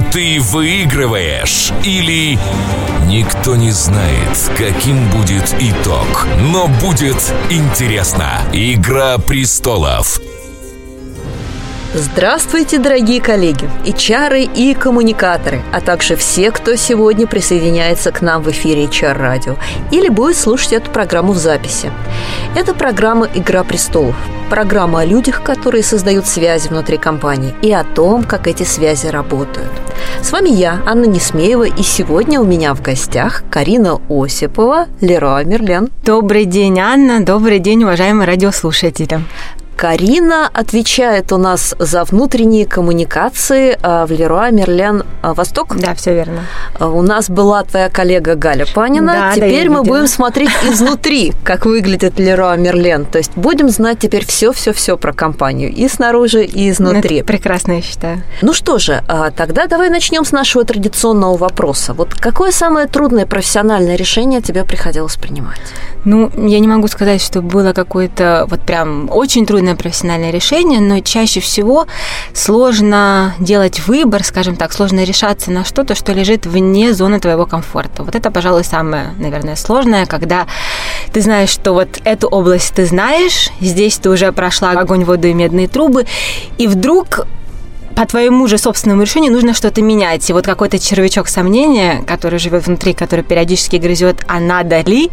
ты выигрываешь, или никто не знает, каким будет итог. Но будет интересно. Игра престолов. Здравствуйте, дорогие коллеги, и чары, и коммуникаторы, а также все, кто сегодня присоединяется к нам в эфире HR радио или будет слушать эту программу в записи. Это программа «Игра престолов», программа о людях, которые создают связи внутри компании и о том, как эти связи работают. С вами я, Анна Несмеева, и сегодня у меня в гостях Карина Осипова, Леруа Мерлен. Добрый день, Анна, добрый день, уважаемые радиослушатели. Карина отвечает у нас за внутренние коммуникации а, в Леруа Мерлен а, Восток. Да, все верно. А, у нас была твоя коллега Галя Панина. Да, теперь да, мы видела. будем смотреть изнутри, как выглядит Леруа Мерлен. То есть будем знать теперь все-все-все про компанию. И снаружи, и изнутри. Это прекрасно, я считаю. Ну что же, тогда давай начнем с нашего традиционного вопроса. Вот какое самое трудное профессиональное решение тебе приходилось принимать? Ну, я не могу сказать, что было какое-то вот прям очень трудное профессиональное решение, но чаще всего сложно делать выбор, скажем так, сложно решаться на что-то, что лежит вне зоны твоего комфорта. Вот это, пожалуй, самое, наверное, сложное, когда ты знаешь, что вот эту область ты знаешь, здесь ты уже прошла огонь, воду и медные трубы, и вдруг по твоему же собственному решению нужно что-то менять. И вот какой-то червячок сомнения, который живет внутри, который периодически грызет, а надо ли,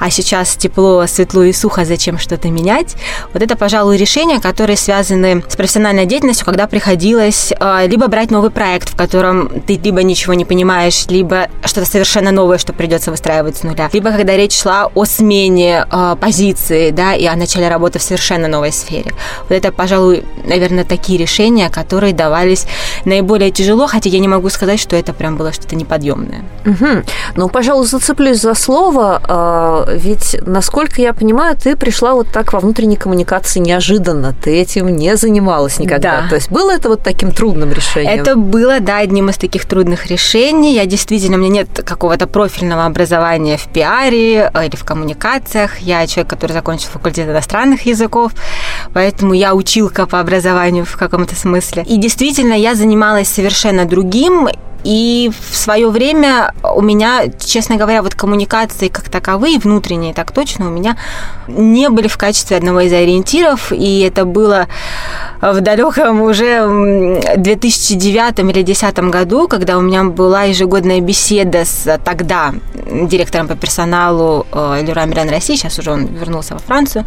а сейчас тепло, светло и сухо, зачем что-то менять. Вот это, пожалуй, решения, которые связаны с профессиональной деятельностью, когда приходилось э, либо брать новый проект, в котором ты либо ничего не понимаешь, либо что-то совершенно новое, что придется выстраивать с нуля, либо когда речь шла о смене э, позиции, да, и о начале работы в совершенно новой сфере. Вот это, пожалуй, наверное, такие решения, которые давались наиболее тяжело, хотя я не могу сказать, что это прям было что-то неподъемное. Угу. Ну, пожалуй, зацеплюсь за слово, ведь, насколько я понимаю, ты пришла вот так во внутренней коммуникации неожиданно, ты этим не занималась никогда. Да. То есть было это вот таким трудным решением? Это было, да, одним из таких трудных решений. Я действительно, у меня нет какого-то профильного образования в пиаре э, или в коммуникациях. Я человек, который закончил факультет иностранных языков, поэтому я училка по образованию в каком-то смысле. И действительно, я занималась совершенно другим, и в свое время у меня, честно говоря, вот коммуникации как таковые, внутренние так точно, у меня не были в качестве одного из ориентиров, и это было в далеком уже 2009 или 2010 году, когда у меня была ежегодная беседа с тогда директором по персоналу Леруа Мирен России, сейчас уже он вернулся во Францию,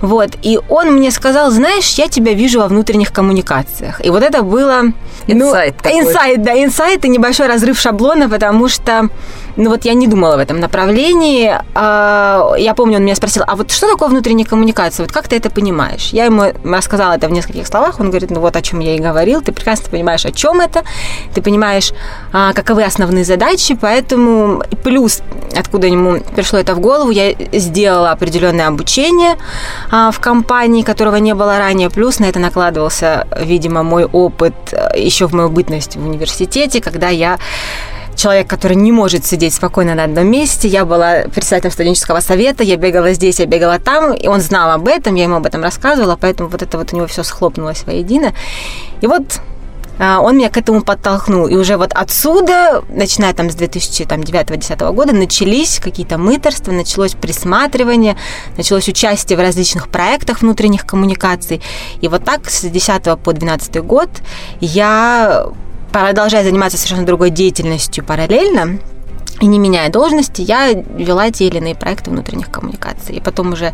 вот, и он мне сказал, знаешь, я тебя вижу во внутренних коммуникациях, и вот это было... Инсайт ну, инсайт, да, инсайт, это небольшой разрыв шаблона, потому что, ну вот я не думала в этом направлении. Я помню, он меня спросил, а вот что такое внутренняя коммуникация? Вот как ты это понимаешь? Я ему рассказала это в нескольких словах. Он говорит, ну вот о чем я и говорил. Ты прекрасно понимаешь, о чем это. Ты понимаешь, каковы основные задачи. Поэтому плюс, откуда ему пришло это в голову, я сделала определенное обучение в компании, которого не было ранее. Плюс на это накладывался, видимо, мой опыт еще в мою бытность в университете, когда я человек, который не может сидеть спокойно на одном месте. Я была председателем студенческого совета, я бегала здесь, я бегала там, и он знал об этом, я ему об этом рассказывала, поэтому вот это вот у него все схлопнулось воедино. И вот он меня к этому подтолкнул. И уже вот отсюда, начиная там с 2009-2010 года, начались какие-то мыторства, началось присматривание, началось участие в различных проектах внутренних коммуникаций. И вот так с 10 по 12 год я продолжая заниматься совершенно другой деятельностью параллельно, и не меняя должности, я вела те или иные проекты внутренних коммуникаций. И потом уже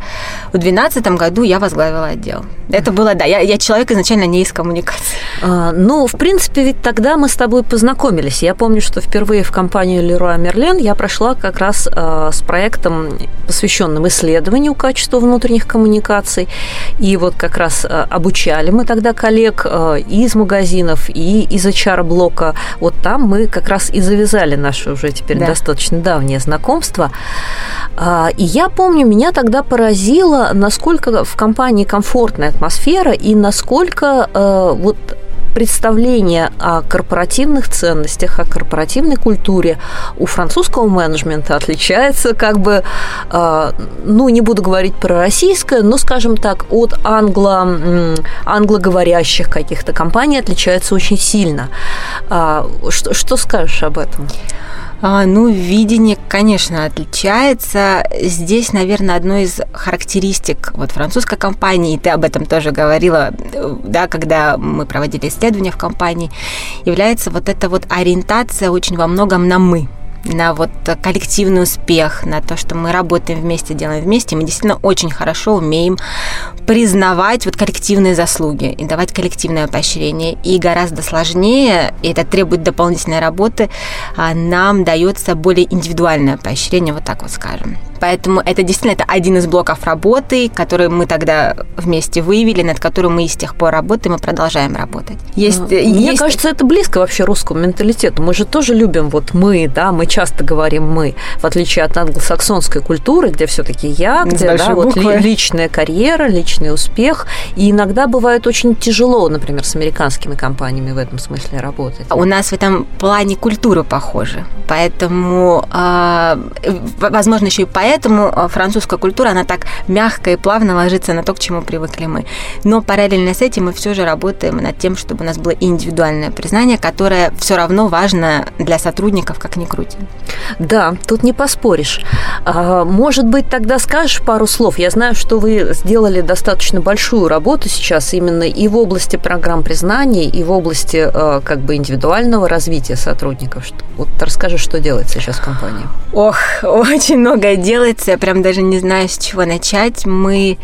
в 2012 году я возглавила отдел. Это было, да, я, я человек изначально не из коммуникации. А, ну, в принципе, ведь тогда мы с тобой познакомились. Я помню, что впервые в компанию Leroy Merlin я прошла как раз а, с проектом, посвященным исследованию качества внутренних коммуникаций. И вот как раз а, обучали мы тогда коллег а, и из магазинов, и из HR-блока. Вот там мы как раз и завязали наши уже теперь да достаточно давнее знакомство. А, и я помню, меня тогда поразило, насколько в компании комфортная атмосфера и насколько э, вот представление о корпоративных ценностях, о корпоративной культуре у французского менеджмента отличается как бы, э, ну, не буду говорить про российское, но, скажем так, от англо, англоговорящих каких-то компаний отличается очень сильно. А, что, что скажешь об этом? А, ну, видение, конечно, отличается. Здесь, наверное, одной из характеристик вот французской компании, и ты об этом тоже говорила, да, когда мы проводили исследования в компании, является вот эта вот ориентация очень во многом на «мы» на вот коллективный успех, на то, что мы работаем вместе, делаем вместе. Мы действительно очень хорошо умеем признавать вот коллективные заслуги и давать коллективное поощрение. И гораздо сложнее, и это требует дополнительной работы, а нам дается более индивидуальное поощрение, вот так вот скажем. Поэтому это действительно это один из блоков работы, который мы тогда вместе выявили, над которым мы с тех пор работаем и продолжаем работать. Есть, Мне есть... кажется, это близко вообще русскому менталитету. Мы же тоже любим вот мы, да, мы часто говорим мы, в отличие от англосаксонской культуры, где все-таки я, где да, вот личная карьера, личный успех. И иногда бывает очень тяжело, например, с американскими компаниями в этом смысле работать. У нас в этом плане культура похожа. Поэтому, а, возможно, еще и поэтому поэтому э, французская культура, она так мягко и плавно ложится на то, к чему привыкли мы. Но параллельно с этим мы все же работаем над тем, чтобы у нас было индивидуальное признание, которое все равно важно для сотрудников, как ни крути. Да, тут не поспоришь. А, может быть, тогда скажешь пару слов? Я знаю, что вы сделали достаточно большую работу сейчас именно и в области программ признания, и в области э, как бы индивидуального развития сотрудников. Вот расскажи, что делается сейчас в компании. Ох, очень многое делается, я прям даже не знаю, с чего начать. Мы,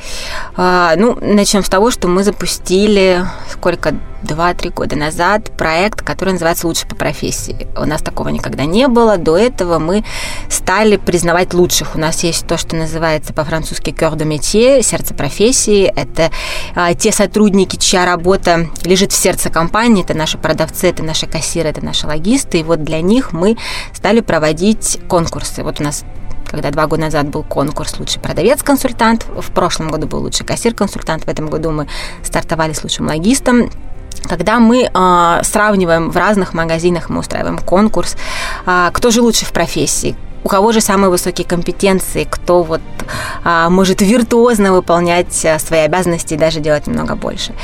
а, ну, начнем с того, что мы запустили сколько 2-3 года назад проект, который называется «Лучше по профессии». У нас такого никогда не было. До этого мы стали признавать лучших. У нас есть то, что называется по-французски «cœur de métier», «сердце профессии». Это а, те сотрудники, чья работа лежит в сердце компании. Это наши продавцы, это наши кассиры, это наши логисты. И вот для них мы стали проводить конкурсы. Вот у нас когда два года назад был конкурс «Лучший продавец-консультант», в прошлом году был «Лучший кассир-консультант», в этом году мы стартовали с «Лучшим логистом», когда мы э, сравниваем в разных магазинах, мы устраиваем конкурс, э, кто же лучше в профессии, у кого же самые высокие компетенции, кто вот а, может виртуозно выполнять свои обязанности и даже делать немного больше.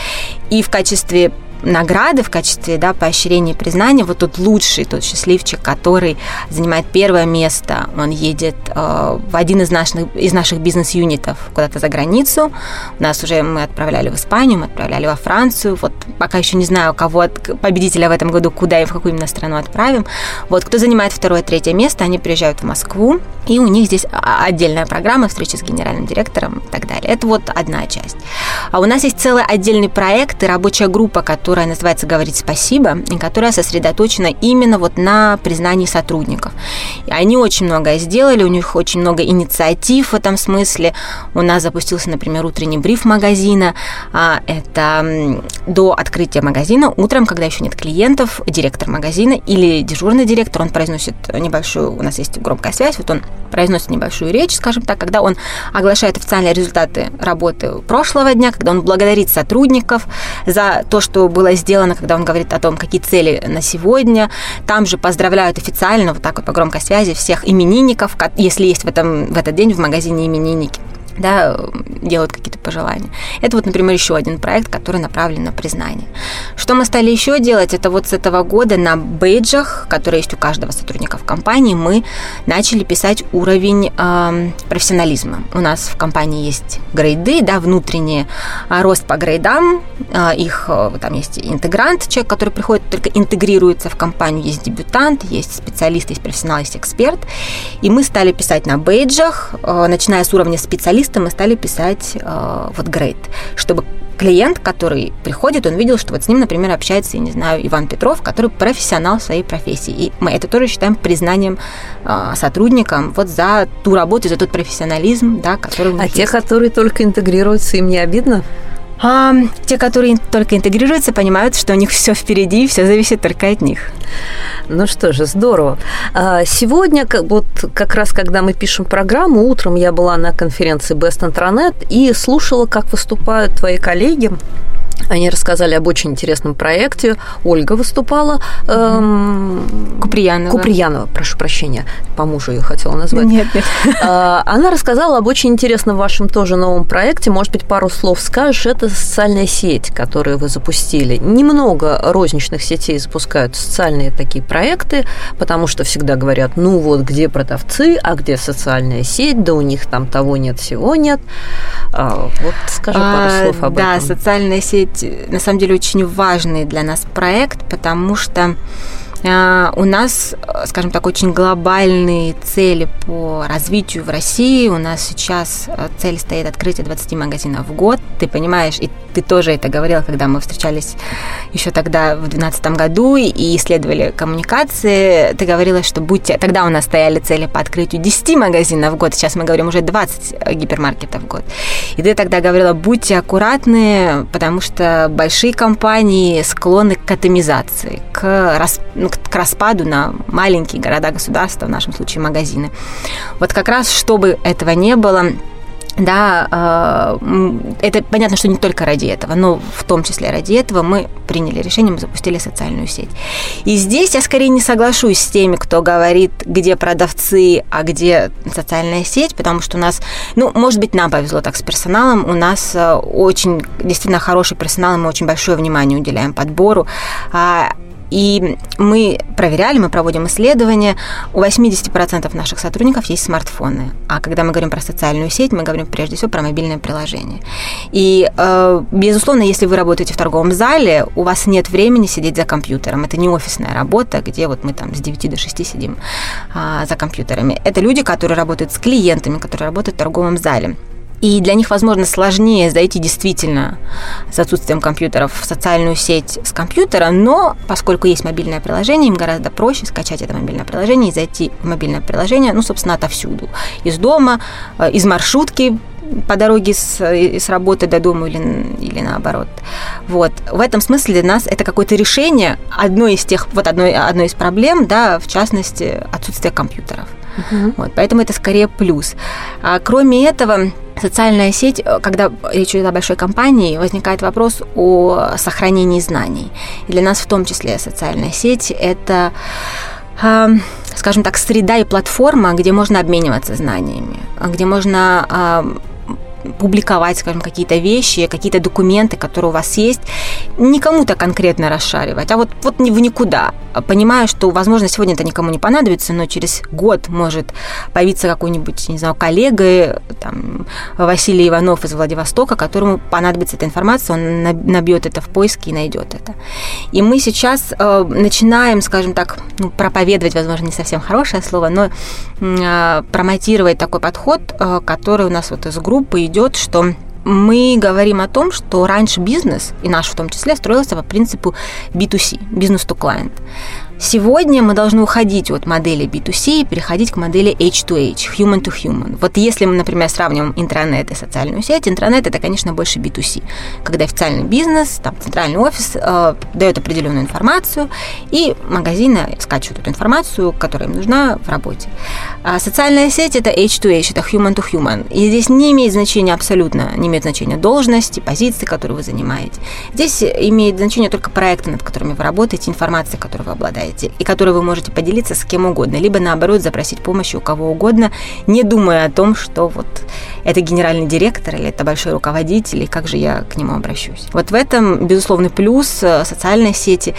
И в качестве награды в качестве да, поощрения и признания. Вот тот лучший, тот счастливчик, который занимает первое место, он едет э, в один из наших, из наших бизнес-юнитов куда-то за границу. У нас уже мы отправляли в Испанию, мы отправляли во Францию. Вот пока еще не знаю, кого от победителя в этом году, куда и в какую именно страну отправим. Вот кто занимает второе, третье место, они приезжают в Москву, и у них здесь отдельная программа, встречи с генеральным директором и так далее. Это вот одна часть. А у нас есть целый отдельный проект и рабочая группа, которая которая называется «Говорить спасибо», и которая сосредоточена именно вот на признании сотрудников. И они очень многое сделали, у них очень много инициатив в этом смысле. У нас запустился, например, утренний бриф магазина. А, это до открытия магазина утром, когда еще нет клиентов, директор магазина или дежурный директор, он произносит небольшую, у нас есть громкая связь, вот он произносит небольшую речь, скажем так, когда он оглашает официальные результаты работы прошлого дня, когда он благодарит сотрудников за то, что было было сделано, когда он говорит о том, какие цели на сегодня. Там же поздравляют официально, вот так вот по громкой связи, всех именинников, если есть в, этом, в этот день в магазине именинники да, делают какие-то пожелания. Это вот, например, еще один проект, который направлен на признание. Что мы стали еще делать? Это вот с этого года на бейджах, которые есть у каждого сотрудника в компании, мы начали писать уровень э, профессионализма. У нас в компании есть грейды, да, внутренний а, рост по грейдам, э, их э, там есть интегрант, человек, который приходит, только интегрируется в компанию, есть дебютант, есть специалист, есть профессионал, есть эксперт. И мы стали писать на бейджах, э, начиная с уровня специалиста, мы стали писать э, вот грейд, чтобы клиент, который приходит, он видел, что вот с ним, например, общается, я не знаю, Иван Петров, который профессионал в своей профессии. И мы это тоже считаем признанием э, сотрудникам вот за ту работу, за тот профессионализм, да, который А те, которые только интегрируются, им не обидно? А, те, которые только интегрируются, понимают, что у них все впереди, и все зависит только от них. Ну что же, здорово. А, сегодня, вот как раз когда мы пишем программу, утром я была на конференции Best Intranet и слушала, как выступают твои коллеги они рассказали об очень интересном проекте. Ольга выступала. Эм, Куприянова. Куприянова, прошу прощения. По мужу ее хотела назвать. Нет, нет. А, она рассказала об очень интересном вашем тоже новом проекте. Может быть, пару слов скажешь. Это социальная сеть, которую вы запустили. Немного розничных сетей запускают социальные такие проекты, потому что всегда говорят, ну вот, где продавцы, а где социальная сеть, да у них там того нет, всего нет. А, вот скажи пару а, слов об да, этом. Да, социальная сеть, на самом деле, очень важный для нас проект, потому что у нас, скажем так, очень глобальные цели по развитию в России. У нас сейчас э, цель стоит открытие 20 магазинов в год. Ты понимаешь, и ты тоже это говорил, когда мы встречались еще тогда в 2012 году и исследовали коммуникации. Ты говорила, что будьте... Тогда у нас стояли цели по открытию 10 магазинов в год. Сейчас мы говорим уже 20 э, гипермаркетов в год. И ты тогда говорила, будьте аккуратны, потому что большие компании склонны к атомизации, к, рас... ну, к распаду на маленькие города-государства, в нашем случае магазины. Вот как раз, чтобы этого не было, да, э, это понятно, что не только ради этого, но в том числе ради этого мы приняли решение, мы запустили социальную сеть. И здесь я скорее не соглашусь с теми, кто говорит, где продавцы, а где социальная сеть, потому что у нас, ну, может быть, нам повезло так с персоналом, у нас э, очень действительно хороший персонал, мы очень большое внимание уделяем подбору, а и мы проверяли, мы проводим исследования. У 80% наших сотрудников есть смартфоны. А когда мы говорим про социальную сеть, мы говорим прежде всего про мобильное приложение. И, э, безусловно, если вы работаете в торговом зале, у вас нет времени сидеть за компьютером. Это не офисная работа, где вот мы там с 9 до 6 сидим а, за компьютерами. Это люди, которые работают с клиентами, которые работают в торговом зале. И для них, возможно, сложнее зайти действительно с отсутствием компьютеров в социальную сеть с компьютера, но поскольку есть мобильное приложение, им гораздо проще скачать это мобильное приложение и зайти в мобильное приложение, ну, собственно, отовсюду. Из дома, э, из маршрутки, по дороге с, с работы до дома или, или наоборот. Вот. В этом смысле для нас это какое-то решение одной из тех, вот одной, одной из проблем, да, в частности, отсутствие компьютеров. Uh-huh. Вот, поэтому это скорее плюс. А, кроме этого, социальная сеть, э, когда речь идет о большой компании, возникает вопрос о сохранении знаний. И для нас в том числе социальная сеть – это скажем так, среда и платформа, где можно обмениваться знаниями, где можно публиковать, скажем, какие-то вещи, какие-то документы, которые у вас есть, не кому-то конкретно расшаривать, а вот, вот в никуда. Понимаю, что, возможно, сегодня это никому не понадобится, но через год может появиться какой-нибудь, не знаю, коллега, там, Василий Иванов из Владивостока, которому понадобится эта информация, он набьет это в поиске и найдет это. И мы сейчас э, начинаем, скажем так, ну, проповедовать, возможно, не совсем хорошее слово, но э, промотировать такой подход, э, который у нас вот из группы идет, что мы говорим о том, что раньше бизнес, и наш в том числе, строился по принципу B2C, бизнес to client. Сегодня мы должны уходить от модели B2C и переходить к модели H2H, human to human. Вот если мы, например, сравниваем интернет и социальную сеть, интернет это, конечно, больше B2C, когда официальный бизнес, там, центральный офис э, дает определенную информацию, и магазины скачивают эту информацию, которая им нужна в работе. А социальная сеть это H2H, это human to human. И здесь не имеет значения абсолютно, не имеет значения должности, позиции, которые вы занимаете. Здесь имеет значение только проекты, над которыми вы работаете, информация, которой вы обладаете, и которой вы можете поделиться с кем угодно, либо наоборот запросить помощи у кого угодно, не думая о том, что вот это генеральный директор или это большой руководитель, и как же я к нему обращусь. Вот в этом, безусловный плюс э, социальной сети,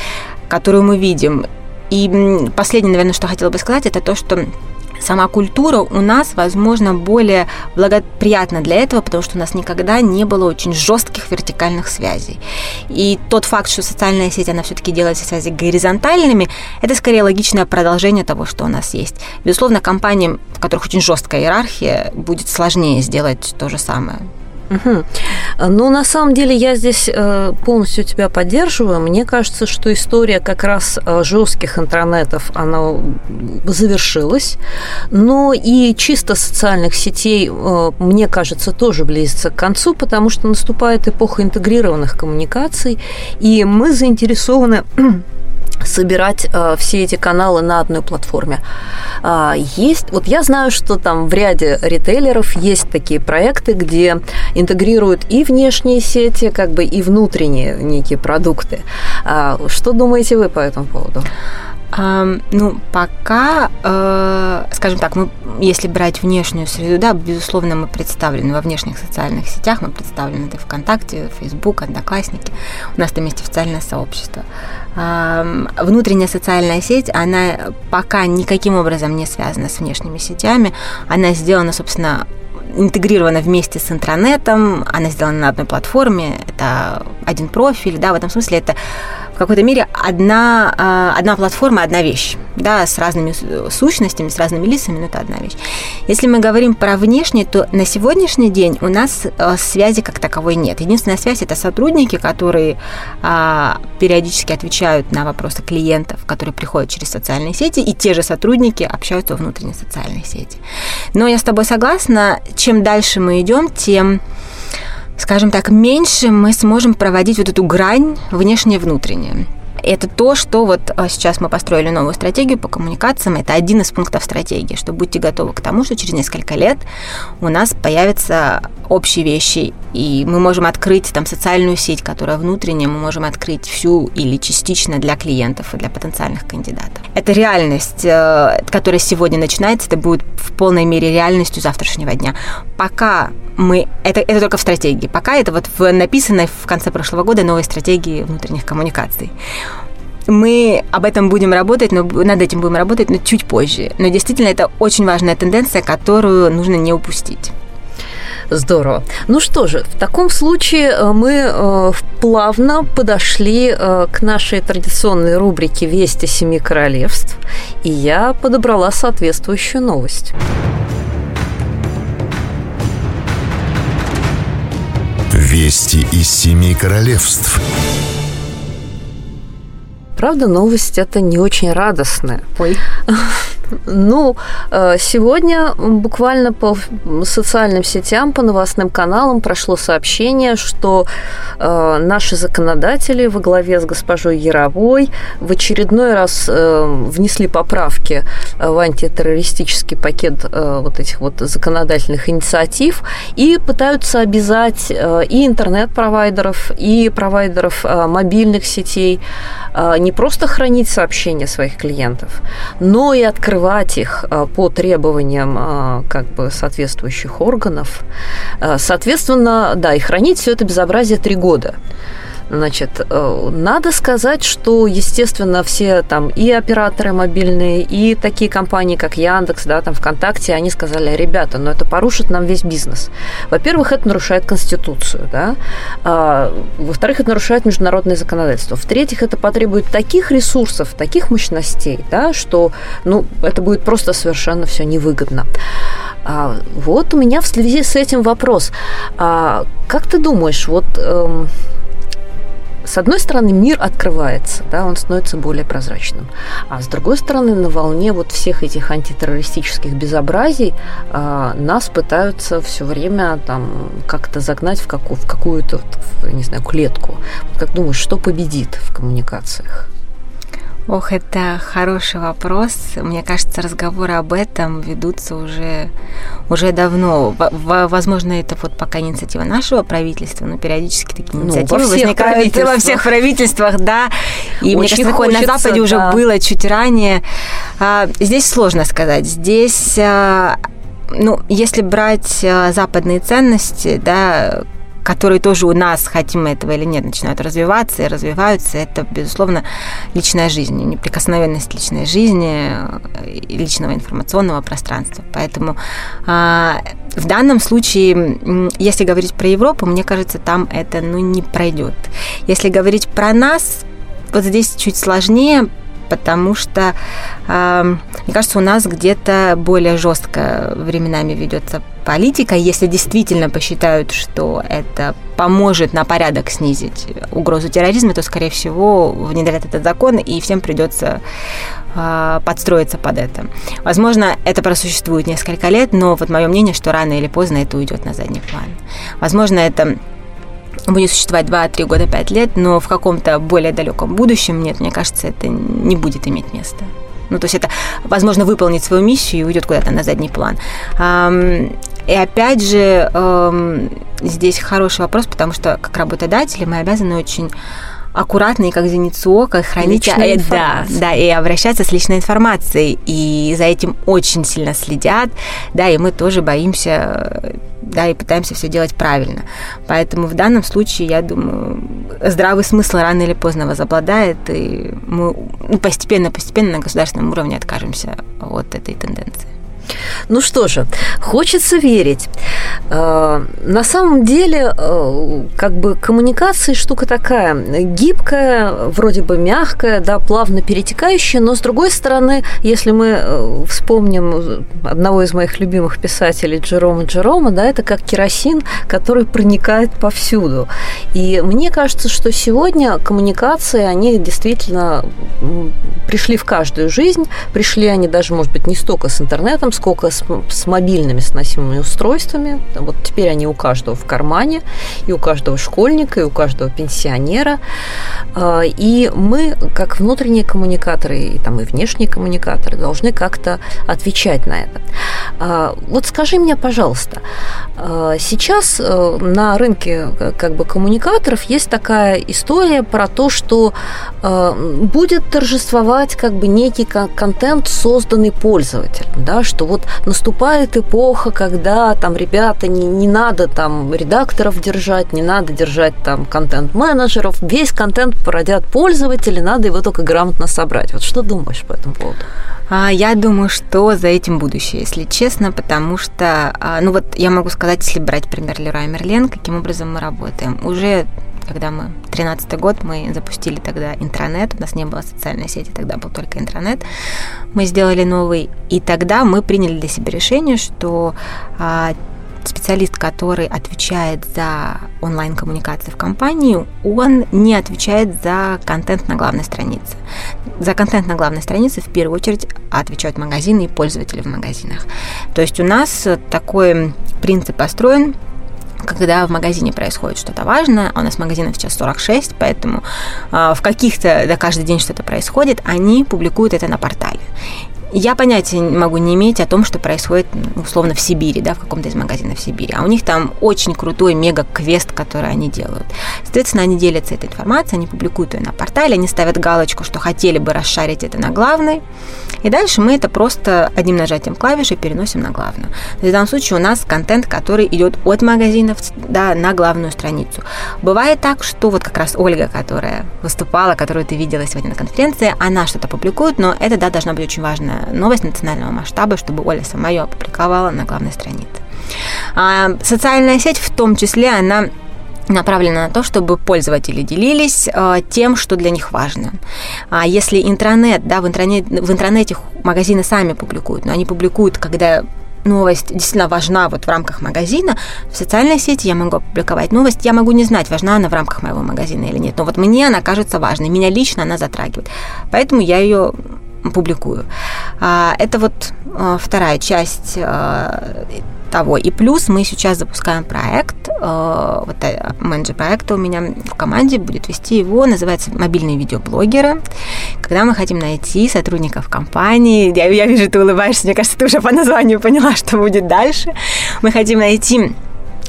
которую мы видим. И последнее, наверное, что хотела бы сказать, это то, что сама культура у нас, возможно, более благоприятна для этого, потому что у нас никогда не было очень жестких вертикальных связей. И тот факт, что социальная сеть, она все-таки делает все связи горизонтальными, это скорее логичное продолжение того, что у нас есть. Безусловно, компаниям, в которых очень жесткая иерархия, будет сложнее сделать то же самое. Угу. Ну, на самом деле, я здесь э, полностью тебя поддерживаю. Мне кажется, что история как раз э, жестких интернетов, она завершилась. Но и чисто социальных сетей, э, мне кажется, тоже близится к концу, потому что наступает эпоха интегрированных коммуникаций, и мы заинтересованы собирать э, все эти каналы на одной платформе. Э, есть, вот я знаю, что там в ряде ритейлеров есть такие проекты, где интегрируют и внешние сети, как бы и внутренние некие продукты. Э, что думаете вы по этому поводу? Ну, пока, э, скажем так, мы, если брать внешнюю среду, да, безусловно, мы представлены во внешних социальных сетях, мы представлены это ВКонтакте, Фейсбук, Одноклассники, у нас там есть официальное сообщество. Внутренняя социальная сеть, она пока никаким образом не связана с внешними сетями, она сделана, собственно, интегрирована вместе с интранетом, она сделана на одной платформе, это один профиль, да, в этом смысле это какой-то мере одна, а, одна платформа, одна вещь, да, с разными сущностями, с разными лицами, но это одна вещь. Если мы говорим про внешнее, то на сегодняшний день у нас а, связи как таковой нет. Единственная связь – это сотрудники, которые а, периодически отвечают на вопросы клиентов, которые приходят через социальные сети, и те же сотрудники общаются во внутренней социальной сети. Но я с тобой согласна, чем дальше мы идем, тем скажем так, меньше мы сможем проводить вот эту грань внешнее-внутреннее. Это то, что вот а, сейчас мы построили новую стратегию по коммуникациям. Это один из пунктов стратегии, что будьте готовы к тому, что через несколько лет у нас появятся общие вещи, и мы можем открыть там социальную сеть, которая внутренняя, мы можем открыть всю или частично для клиентов и для потенциальных кандидатов. Это реальность, э, которая сегодня начинается, это будет в полной мере реальностью завтрашнего дня. Пока мы... Это, это только в стратегии. Пока это вот в написанной в конце прошлого года новой стратегии внутренних коммуникаций. Мы об этом будем работать, но над этим будем работать, но чуть позже. Но действительно, это очень важная тенденция, которую нужно не упустить. Здорово. Ну что же, в таком случае э, мы э, плавно подошли э, к нашей традиционной рубрике «Вести семи королевств», и я подобрала соответствующую новость. Вести из семи королевств. Правда, новость это не очень радостная. Ой. Ну, э, сегодня буквально по социальным сетям, по новостным каналам прошло сообщение, что э, наши законодатели во главе с госпожой Яровой в очередной раз э, внесли поправки в антитеррористический пакет вот этих вот законодательных инициатив и пытаются обязать и интернет-провайдеров, и провайдеров мобильных сетей не просто хранить сообщения своих клиентов, но и открывать открывать их а, по требованиям а, как бы соответствующих органов. А, соответственно, да, и хранить все это безобразие три года. Значит, э, надо сказать, что, естественно, все там и операторы мобильные, и такие компании, как Яндекс, да, там ВКонтакте, они сказали, ребята, но ну это порушит нам весь бизнес. Во-первых, это нарушает Конституцию, да. А, во-вторых, это нарушает международное законодательство. В-третьих, это потребует таких ресурсов, таких мощностей, да, что, ну, это будет просто совершенно все невыгодно. А, вот у меня в связи с этим вопрос. А, как ты думаешь, вот... Эм, с одной стороны, мир открывается, да, он становится более прозрачным. А с другой стороны, на волне вот всех этих антитеррористических безобразий э, нас пытаются все время там как-то загнать в, какую- в какую-то, не знаю, клетку. Как думаешь, что победит в коммуникациях? Ох, это хороший вопрос. Мне кажется, разговоры об этом ведутся уже, уже давно. Возможно, это вот пока инициатива нашего правительства, но периодически такие ну, инициативы возникают во всех правительствах, да. И Очень мне кажется, такое на Западе да. уже было чуть ранее. А, здесь сложно сказать. Здесь а, ну, если брать а, западные ценности, да, которые тоже у нас, хотим мы этого или нет, начинают развиваться и развиваются, это, безусловно, личная жизнь, неприкосновенность личной жизни, личного информационного пространства. Поэтому а, в данном случае, если говорить про Европу, мне кажется, там это ну, не пройдет. Если говорить про нас, вот здесь чуть сложнее, потому что, э, мне кажется, у нас где-то более жестко временами ведется политика. Если действительно посчитают, что это поможет на порядок снизить угрозу терроризма, то, скорее всего, внедрят этот закон, и всем придется э, подстроиться под это. Возможно, это просуществует несколько лет, но вот мое мнение, что рано или поздно это уйдет на задний план. Возможно, это будет существовать 2-3 года, 5 лет, но в каком-то более далеком будущем, нет, мне кажется, это не будет иметь места. Ну, то есть это, возможно, выполнить свою миссию и уйдет куда-то на задний план. И опять же, здесь хороший вопрос, потому что как работодатели мы обязаны очень аккуратно и как зеницу ока хранить э, да, да, и обращаться с личной информацией. И за этим очень сильно следят, да, и мы тоже боимся, да, и пытаемся все делать правильно. Поэтому в данном случае, я думаю, здравый смысл рано или поздно возобладает, и мы постепенно-постепенно на государственном уровне откажемся от этой тенденции. Ну что же, хочется верить. Э, на самом деле, э, как бы коммуникация штука такая, гибкая, вроде бы мягкая, да, плавно перетекающая, но с другой стороны, если мы э, вспомним одного из моих любимых писателей Джерома Джерома, да, это как керосин, который проникает повсюду. И мне кажется, что сегодня коммуникации, они действительно пришли в каждую жизнь, пришли они даже, может быть, не столько с интернетом, сколько с, с мобильными сносимыми устройствами. Вот теперь они у каждого в кармане, и у каждого школьника, и у каждого пенсионера. А, и мы, как внутренние коммуникаторы, и, там, и внешние коммуникаторы, должны как-то отвечать на это. А, вот скажи мне, пожалуйста, а, сейчас э, на рынке как бы коммуникаторов есть такая история про то, что будет торжествовать как бы некий контент, созданный пользователем, да, что вот наступает эпоха, когда там ребята не, не надо там редакторов держать, не надо держать там контент-менеджеров, весь контент породят пользователи, надо его только грамотно собрать. Вот что думаешь по этому поводу? А, я думаю, что за этим будущее, если честно, потому что, а, ну вот я могу сказать, если брать пример Леруа Мерлен, каким образом мы работаем. Уже когда мы 13 год, мы запустили тогда интранет, у нас не было социальной сети, тогда был только интернет. Мы сделали новый, и тогда мы приняли для себя решение, что а, специалист, который отвечает за онлайн-коммуникации в компании, он не отвечает за контент на главной странице. За контент на главной странице в первую очередь отвечают магазины и пользователи в магазинах. То есть у нас такой принцип построен, когда в магазине происходит что-то важное, а у нас магазинов сейчас 46, поэтому э, в каких-то, да, каждый день что-то происходит, они публикуют это на портале. Я понятия могу не иметь о том, что происходит, условно, в Сибири, да, в каком-то из магазинов Сибири. А у них там очень крутой мега-квест, который они делают. Соответственно, они делятся этой информацией, они публикуют ее на портале, они ставят галочку, что хотели бы расшарить это на главной. И дальше мы это просто одним нажатием клавиши переносим на главную. В данном случае у нас контент, который идет от магазинов да, на главную страницу. Бывает так, что вот как раз Ольга, которая выступала, которую ты видела сегодня на конференции, она что-то публикует, но это, да, должна быть очень важная новость национального масштаба, чтобы Оля сама ее опубликовала на главной странице. А социальная сеть в том числе, она направлена на то, чтобы пользователи делились э, тем, что для них важно. А если интернет, да, в, интернет, в интернете магазины сами публикуют, но они публикуют, когда новость действительно важна вот в рамках магазина, в социальной сети я могу опубликовать новость, я могу не знать, важна она в рамках моего магазина или нет, но вот мне она кажется важной, меня лично она затрагивает. Поэтому я ее публикую. А, это вот а, вторая часть а, того. И плюс мы сейчас запускаем проект вот э, менеджер проекта у меня в команде будет вести его, называется «Мобильные видеоблогеры». Когда мы хотим найти сотрудников компании, я, я вижу, ты улыбаешься, мне кажется, ты уже по названию поняла, что будет дальше. Мы хотим найти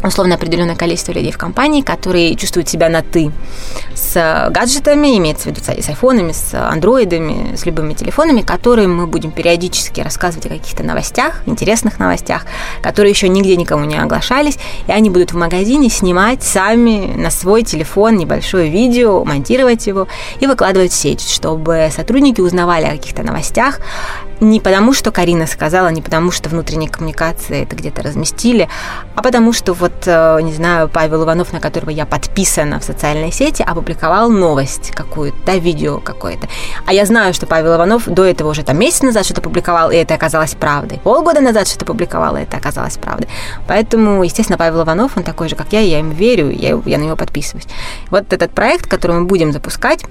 условно определенное количество людей в компании, которые чувствуют себя на «ты» с гаджетами, имеется в виду с айфонами, с андроидами, с любыми телефонами, которые мы будем периодически рассказывать о каких-то новостях, интересных новостях, которые еще нигде никому не оглашались, и они будут в магазине снимать сами на свой телефон небольшое видео, монтировать его и выкладывать в сеть, чтобы сотрудники узнавали о каких-то новостях, не потому, что Карина сказала, не потому, что внутренние коммуникации это где-то разместили, а потому что вот, э, не знаю, Павел Иванов, на которого я подписана в социальной сети, опубликовал новость какую-то, да, видео какое-то. А я знаю, что Павел Иванов до этого уже там месяц назад что-то публиковал, и это оказалось правдой. Полгода назад что-то публиковал, и это оказалось правдой. Поэтому, естественно, Павел Иванов, он такой же, как я, я ему верю, я, я на него подписываюсь. Вот этот проект, который мы будем запускать,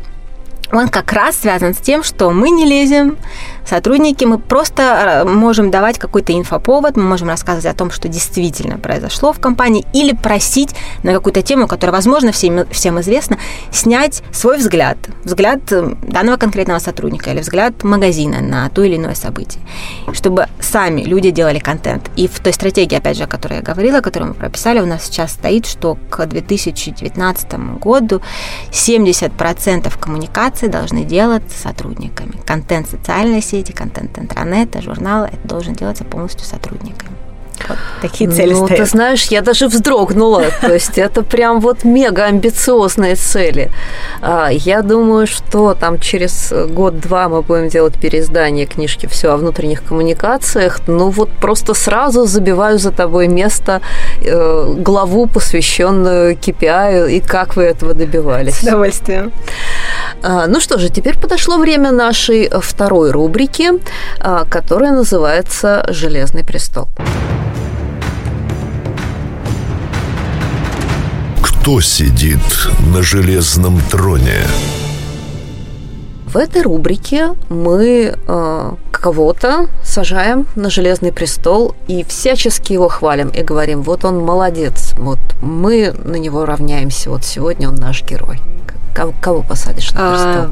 он как раз связан с тем, что мы не лезем, сотрудники, мы просто э, можем давать какой-то инфоповод, мы можем рассказывать о том, что действительно произошло в компании, или просить на какую-то тему, которая, возможно, всем, всем известна, снять свой взгляд, взгляд э, данного конкретного сотрудника или взгляд магазина на то или иное событие, чтобы сами люди делали контент. И в той стратегии, опять же, о которой я говорила, которую мы прописали, у нас сейчас стоит, что к 2019 году 70% коммуникации коммуникации должны делаться сотрудниками. Контент социальной сети, контент интернета, журнала, это должен делаться полностью сотрудниками. Вот такие цели ну, стоят. ты знаешь, я даже вздрогнула. То есть это прям вот мега амбициозные цели. А, я думаю, что там через год-два мы будем делать переиздание книжки «Все о внутренних коммуникациях». Ну вот просто сразу забиваю за тобой место э, главу, посвященную KPI, и как вы этого добивались. С удовольствием. А, ну что же, теперь подошло время нашей второй рубрики, а, которая называется «Железный престол». Кто сидит на железном троне? В этой рубрике мы э, кого-то сажаем на железный престол и всячески его хвалим и говорим, вот он молодец, вот мы на него равняемся, вот сегодня он наш герой. Кого, кого посадишь на престол? А,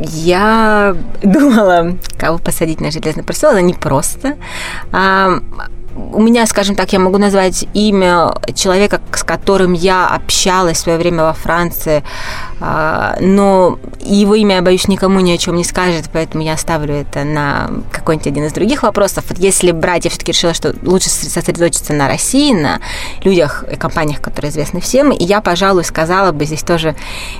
я думала, кого посадить на железный престол, это непросто. А, у меня, скажем так, я могу назвать имя человека, с которым я общалась в свое время во Франции, а, но его имя, я боюсь, никому ни о чем не скажет, поэтому я оставлю это на какой-нибудь один из других вопросов. Вот если брать, я все-таки решила, что лучше сосредоточиться на России, на людях и компаниях, которые известны всем, и я, пожалуй, сказала бы, здесь тоже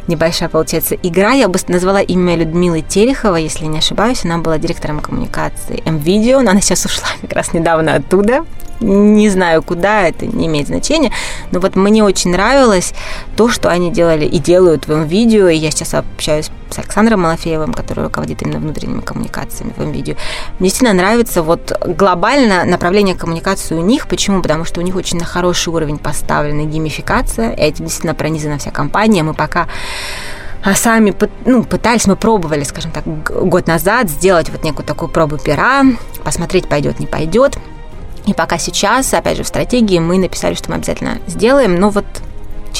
небольшая, получается, игра, я бы назвала имя Людмилы Терехова, если не ошибаюсь, она была директором коммуникации МВидео, она сейчас ушла как раз недавно оттуда, не знаю куда, это не имеет значения, но вот мне очень нравилось то, что они делали и делают в видео, и я сейчас общаюсь с Александром Малафеевым, который руководит именно внутренними коммуникациями в видео. Мне сильно нравится вот глобально направление коммуникации у них. Почему? Потому что у них очень на хороший уровень поставлена геймификация, и этим действительно пронизана вся компания. Мы пока а сами ну, пытались, мы пробовали, скажем так, год назад сделать вот некую такую пробу пера, посмотреть, пойдет, не пойдет. И пока сейчас, опять же, в стратегии мы написали, что мы обязательно сделаем, но вот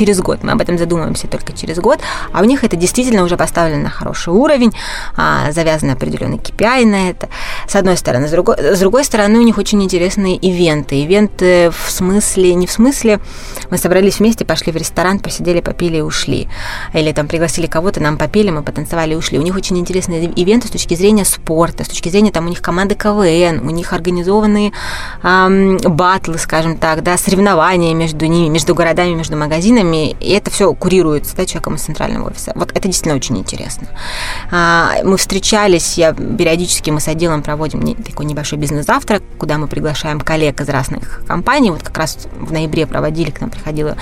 через год. Мы об этом задумываемся только через год. А у них это действительно уже поставлено на хороший уровень, а, завязаны определенный KPI на это. С одной стороны. С другой, с другой стороны, у них очень интересные ивенты. Ивенты в смысле, не в смысле, мы собрались вместе, пошли в ресторан, посидели, попили и ушли. Или там пригласили кого-то, нам попели, мы потанцевали и ушли. У них очень интересные ивенты с точки зрения спорта, с точки зрения там у них команды КВН, у них организованные эм, батлы, скажем так, да, соревнования между ними, между городами, между магазинами магазинами, и это все курируется да, человеком из центрального офиса. Вот это действительно очень интересно. А, мы встречались, я периодически мы с отделом проводим такой небольшой бизнес-завтрак, куда мы приглашаем коллег из разных компаний. Вот как раз в ноябре проводили, к нам приходила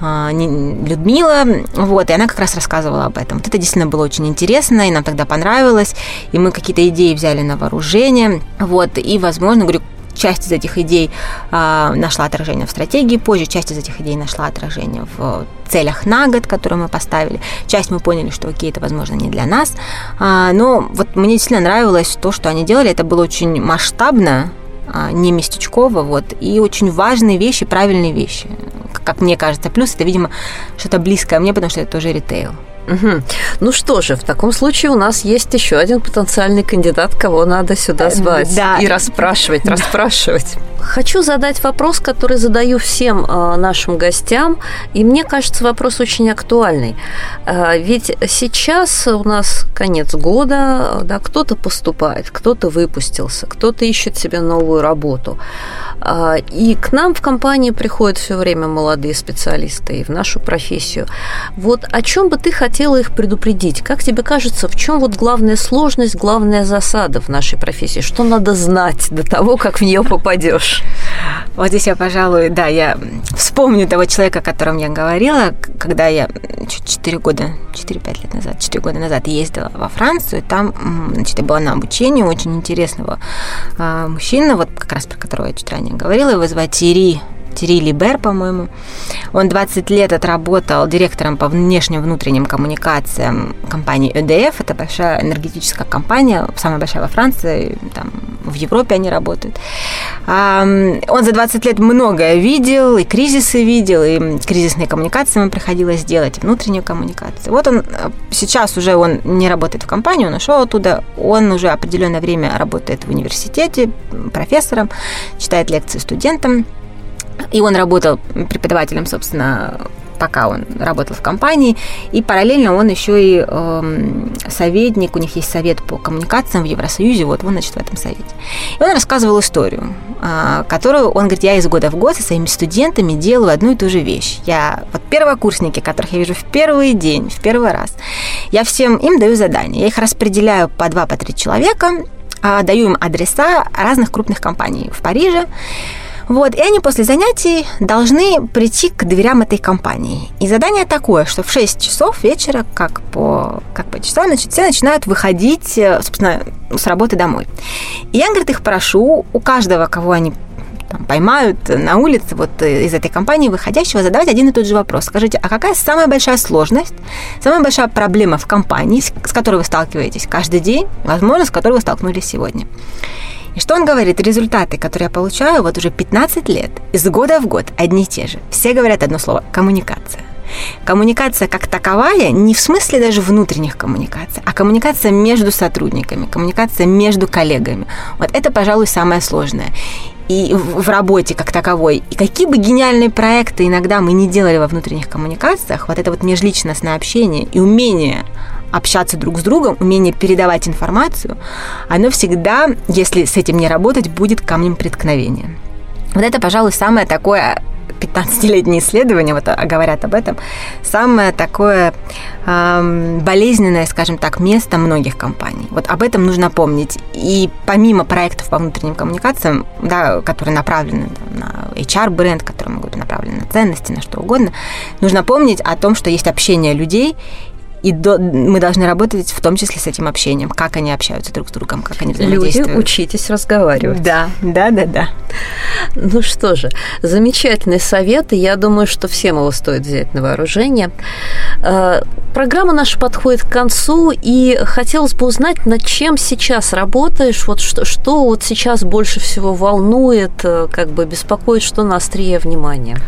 а, Людмила, вот, и она как раз рассказывала об этом. Вот это действительно было очень интересно, и нам тогда понравилось, и мы какие-то идеи взяли на вооружение, вот, и, возможно, говорю, часть из этих идей э, нашла отражение в стратегии, позже часть из этих идей нашла отражение в целях на год, которые мы поставили. Часть мы поняли, что окей, это, возможно, не для нас. А, но вот мне действительно нравилось то, что они делали. Это было очень масштабно, а, не местечково, вот, и очень важные вещи, правильные вещи. Как мне кажется. Плюс это, видимо, что-то близкое мне, потому что это тоже ритейл. Угу. Ну что же, в таком случае у нас есть еще один потенциальный кандидат, кого надо сюда э, звать да. и расспрашивать, расспрашивать. Хочу задать вопрос, который задаю всем э, нашим гостям, и мне кажется, вопрос очень актуальный. Э, ведь сейчас у нас конец года, да, кто-то поступает, кто-то выпустился, кто-то ищет себе новую работу. Э, и к нам в компании приходят все время молодые специалисты и в нашу профессию. Вот о чем бы ты хотела их предупредить? Как тебе кажется, в чем вот главная сложность, главная засада в нашей профессии? Что надо знать до того, как в нее попадешь? Вот здесь я, пожалуй, да, я вспомню того человека, о котором я говорила, когда я 4 года, 4-5 лет назад, 4 года назад ездила во Францию, там, значит, я была на обучении очень интересного а, мужчины, вот как раз про которого я чуть ранее говорила, его звать Тири Тири Либер, по-моему. Он 20 лет отработал директором по внешним внутренним коммуникациям компании EDF. Это большая энергетическая компания, самая большая во Франции, там, в Европе они работают. Он за 20 лет многое видел, и кризисы видел, и кризисные коммуникации ему приходилось делать, внутреннюю коммуникацию. Вот он э, сейчас уже он не работает в компании, он ушел оттуда, он уже определенное время работает в университете профессором, читает лекции студентам. И он работал преподавателем, собственно, пока он работал в компании, и параллельно он еще и э, советник, у них есть совет по коммуникациям в Евросоюзе, вот он, значит, в этом совете. И он рассказывал историю, э, которую, он говорит, я из года в год со своими студентами делаю одну и ту же вещь. Я, вот первокурсники, которых я вижу в первый день, в первый раз, я всем им даю задания, я их распределяю по два, по три человека, э, даю им адреса разных крупных компаний в Париже, вот, и они после занятий должны прийти к дверям этой компании. И задание такое, что в 6 часов вечера, как по, как по часам, значит, все начинают выходить, э, собственно, с работы домой. И я, говорит, их прошу, у каждого, кого они там, поймают на улице вот э, из этой компании выходящего, задавать один и тот же вопрос. Скажите, а какая самая большая сложность, самая большая проблема в компании, с которой вы сталкиваетесь каждый день, возможно, с которой вы столкнулись сегодня? И что он говорит? Результаты, которые я получаю вот уже 15 лет, из года в год одни и те же. Все говорят одно слово – коммуникация. Коммуникация как таковая не в смысле даже внутренних коммуникаций, а коммуникация между сотрудниками, коммуникация между коллегами. Вот это, пожалуй, самое сложное и в работе как таковой. И какие бы гениальные проекты иногда мы не делали во внутренних коммуникациях, вот это вот межличностное общение и умение общаться друг с другом, умение передавать информацию, оно всегда, если с этим не работать, будет камнем преткновения. Вот это, пожалуй, самое такое 15-летние исследования вот, а, говорят об этом, самое такое э, болезненное, скажем так, место многих компаний. Вот об этом нужно помнить. И помимо проектов по внутренним коммуникациям, да, которые направлены на HR-бренд, которые могут быть направлены на ценности, на что угодно, нужно помнить о том, что есть общение людей, и до, мы должны работать в том числе с этим общением, как они общаются друг с другом, как они взаимодействуют. Люди, учитесь разговаривать. Да, да, да, да. Ну что же, замечательный совет, и я думаю, что всем его стоит взять на вооружение. Э, программа наша подходит к концу, и хотелось бы узнать, над чем сейчас работаешь, вот что, что вот сейчас больше всего волнует, э, как бы беспокоит, что на острие внимания?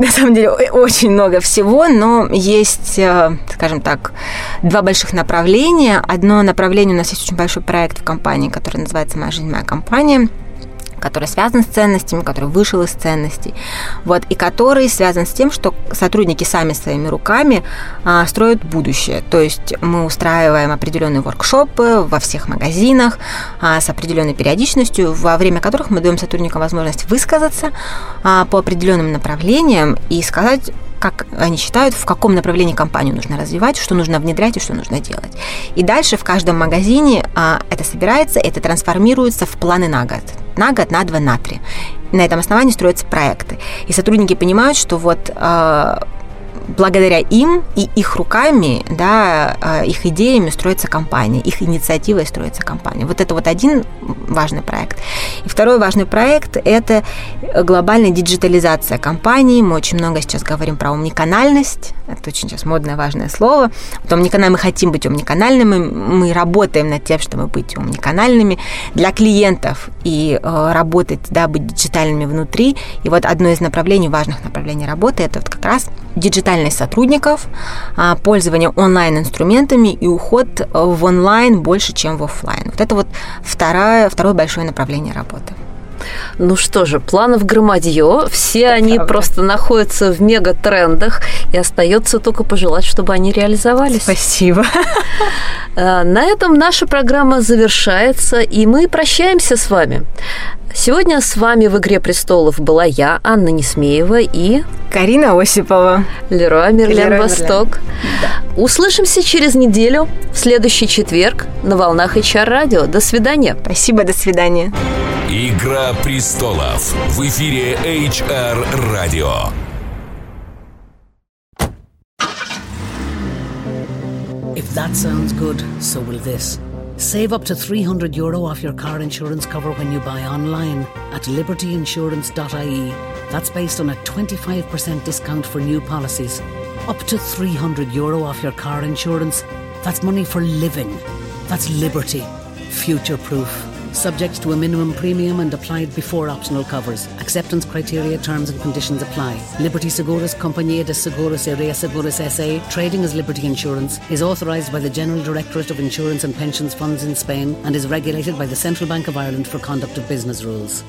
На самом деле очень много всего, но есть, э, скажем так, два больших направления. Одно направление у нас есть очень большой проект в компании, который называется «Моя жизнь, моя компания» который связан с ценностями, который вышел из ценностей, вот, и который связан с тем, что сотрудники сами своими руками а, строят будущее. То есть мы устраиваем определенные воркшопы во всех магазинах а, с определенной периодичностью, во время которых мы даем сотрудникам возможность высказаться а, по определенным направлениям и сказать как они считают, в каком направлении компанию нужно развивать, что нужно внедрять и что нужно делать. И дальше в каждом магазине а, это собирается, это трансформируется в планы на год. На год, на два, на три. На этом основании строятся проекты. И сотрудники понимают, что вот а, благодаря им и их руками, да, а, их идеями строится компания, их инициативой строится компания. Вот это вот один важный проект. И второй важный проект – это глобальная диджитализация компании. Мы очень много сейчас говорим про умниканальность, Это очень сейчас модное, важное слово. Вот омниканал, мы хотим быть омниканальными, мы работаем над тем, чтобы быть омниканальными для клиентов и э, работать, да, быть диджитальными внутри. И вот одно из направлений, важных направлений работы, это вот как раз диджитальность сотрудников, э, пользование онлайн-инструментами и уход в онлайн больше, чем в офлайн. Вот это вот второе, второе большое направление работы. Ну что же, планов громадье, все Это они правда. просто находятся в мегатрендах, и остается только пожелать, чтобы они реализовались. Спасибо. Э, на этом наша программа завершается, и мы прощаемся с вами. Сегодня с вами в «Игре престолов» была я, Анна Несмеева и... Карина Осипова. Леруа Мерлен Восток. Да. Услышимся через неделю, в следующий четверг, на волнах HR Радио. До свидания. Спасибо, до свидания. «Игра престолов» в эфире HR Радио. If that sounds good, so will this. Save up to 300 euro off your car insurance cover when you buy online at libertyinsurance.ie. That's based on a 25% discount for new policies. Up to 300 euro off your car insurance. That's money for living. That's liberty. Future proof. Subject to a minimum premium and applied before optional covers. Acceptance criteria, terms and conditions apply. Liberty Seguros Compañía de Seguros y Reaseguros SA, trading as Liberty Insurance, is authorised by the General Directorate of Insurance and Pensions Funds in Spain and is regulated by the Central Bank of Ireland for conduct of business rules.